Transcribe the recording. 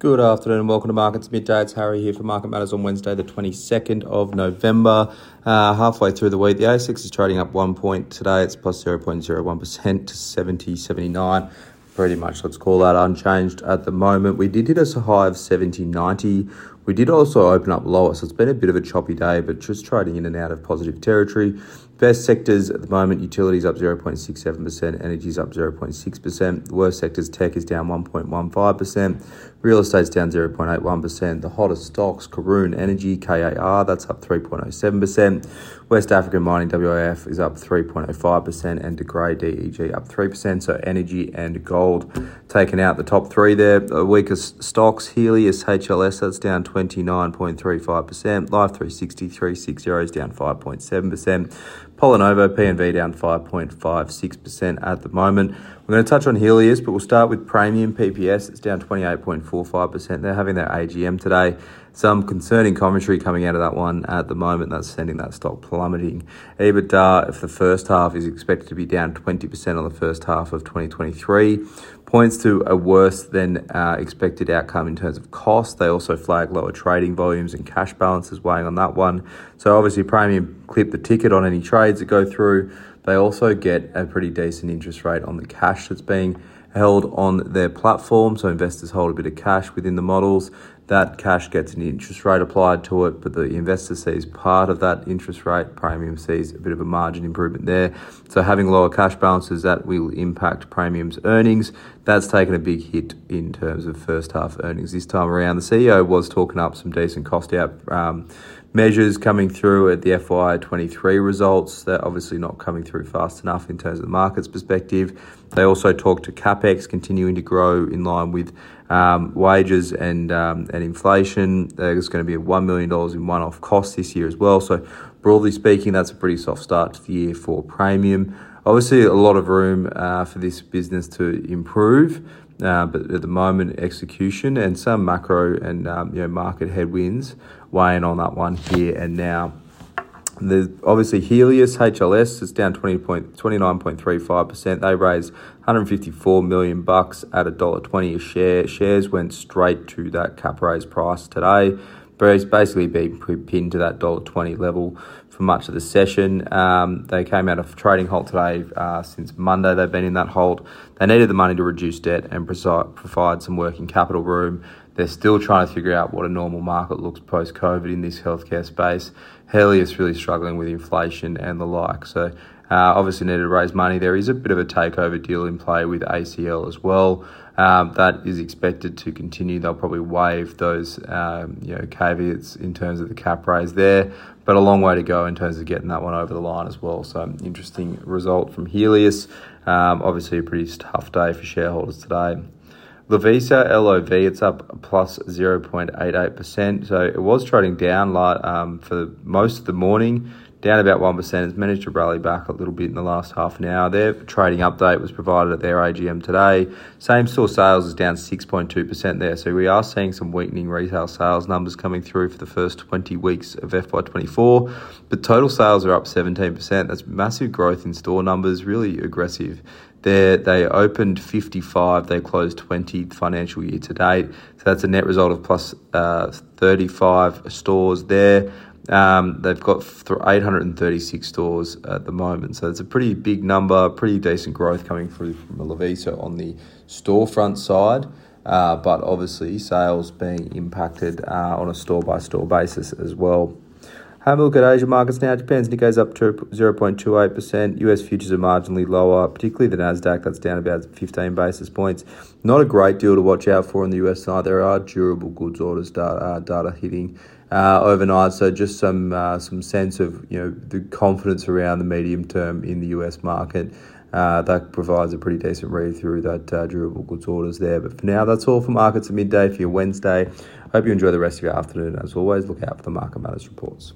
Good afternoon and welcome to Markets Midday. It's Harry here for Market Matters on Wednesday, the 22nd of November. Uh, halfway through the week, the ASX is trading up one point today. It's plus 0.01% to 70.79. Pretty much, let's call that unchanged at the moment. We did hit a high of 70.90. We did also open up lower, so it's been a bit of a choppy day, but just trading in and out of positive territory. Best sectors at the moment utilities up 0.67%, energy is up 0.6%. The worst sectors tech is down 1.15%, real estate's down 0.81%. The hottest stocks Karoon Energy, KAR, that's up 3.07%. West African Mining WAF is up 3.05%, and De Grey DEG up 3%. So energy and gold taken out the top three there. The weakest stocks Healius HLS, that's down 29.35%. Life 360 360 is down 5.7%. PolyNovo PNV down 5.56% at the moment. We're going to touch on Healius, but we'll start with Praemium PPS. It's down 28.45%. They're having their AGM today. Some concerning commentary coming out of that one at the moment that's sending that stock plummeting. EBITDA for the first half is expected to be down 20% on the first half of 2023. Points to a worse than uh, expected outcome in terms of cost. They also flag lower trading volumes and cash balances weighing on that one. So obviously, Praemium clip the ticket on any trades that go through. They also get a pretty decent interest rate on the cash that's being held on their platform. So investors hold a bit of cash within the models. That cash gets an interest rate applied to it, but the investor sees part of that interest rate. Praemium sees a bit of a margin improvement there. So having lower cash balances that will impact Praemium's earnings. That's taken a big hit in terms of first half earnings this time around. The CEO was talking up some decent cost out. Um, measures coming through at the FY23 results. They're obviously not coming through fast enough in terms of the market's perspective. They also talked to capex continuing to grow in line with um, wages and um, and inflation. There's going to be a one million dollars in one-off costs this year as well. So broadly speaking, that's a pretty soft start to the year for Praemium. Obviously, a lot of room uh, for this business to improve. Uh, but at the moment, execution and some macro and um, you know market headwinds weighing on that one here and now. The obviously Healius HLS is down 29.35%. They raised 154 million bucks at a dollar 20 a share. Shares went straight to that cap raise price today. But it's basically been pinned to that dollar 20 level for much of the session. Um, they came out of trading halt today uh, since Monday. They've been in that hold. They needed the money to reduce debt and provide some working capital room. They're still trying to figure out what a normal market looks post COVID in this healthcare space. Healius really struggling with inflation and the like. So uh, obviously needed to raise money. There is a bit of a takeover deal in play with ACL as well. Um, that is expected to continue. They'll probably waive those um, you know caveats in terms of the cap raise there, but a long way to go in terms of getting that one over the line as well. So interesting result from Healius. Um, obviously a pretty tough day for shareholders today. Lovisa LOV, it's up plus 0.88%. So it was trading down um, for most of the morning down about 1%. has managed to rally back a little bit in the last half an hour. Their trading update was provided at their AGM today. Same store sales is down 6.2% there. So we are seeing some weakening retail sales numbers coming through for the first 20 weeks of FY24. But total sales are up 17%. That's massive growth in store numbers, really aggressive. They they opened 55, they closed 20 financial year to date. So that's a net result of plus, uh, 35 stores there. Um, they've got 836 stores at the moment, so it's a pretty big number, pretty decent growth coming through from Lovisa on the storefront side. Uh, but obviously, sales being impacted uh, on a store by store basis as well. Have a look at Asia markets now. Japan's Nikkei's up to 0.28%. US futures are marginally lower, particularly the Nasdaq. That's down about 15 basis points. Not a great deal to watch out for in the US side. There are durable goods orders data, uh, data hitting uh, overnight, so just some uh, some sense of you know the confidence around the medium term in the US market. Uh, that provides a pretty decent read through that uh, durable goods orders there. But for now, that's all for markets at midday for your Wednesday. I Hope you enjoy the rest of your afternoon. As always, look out for the Market Matters reports.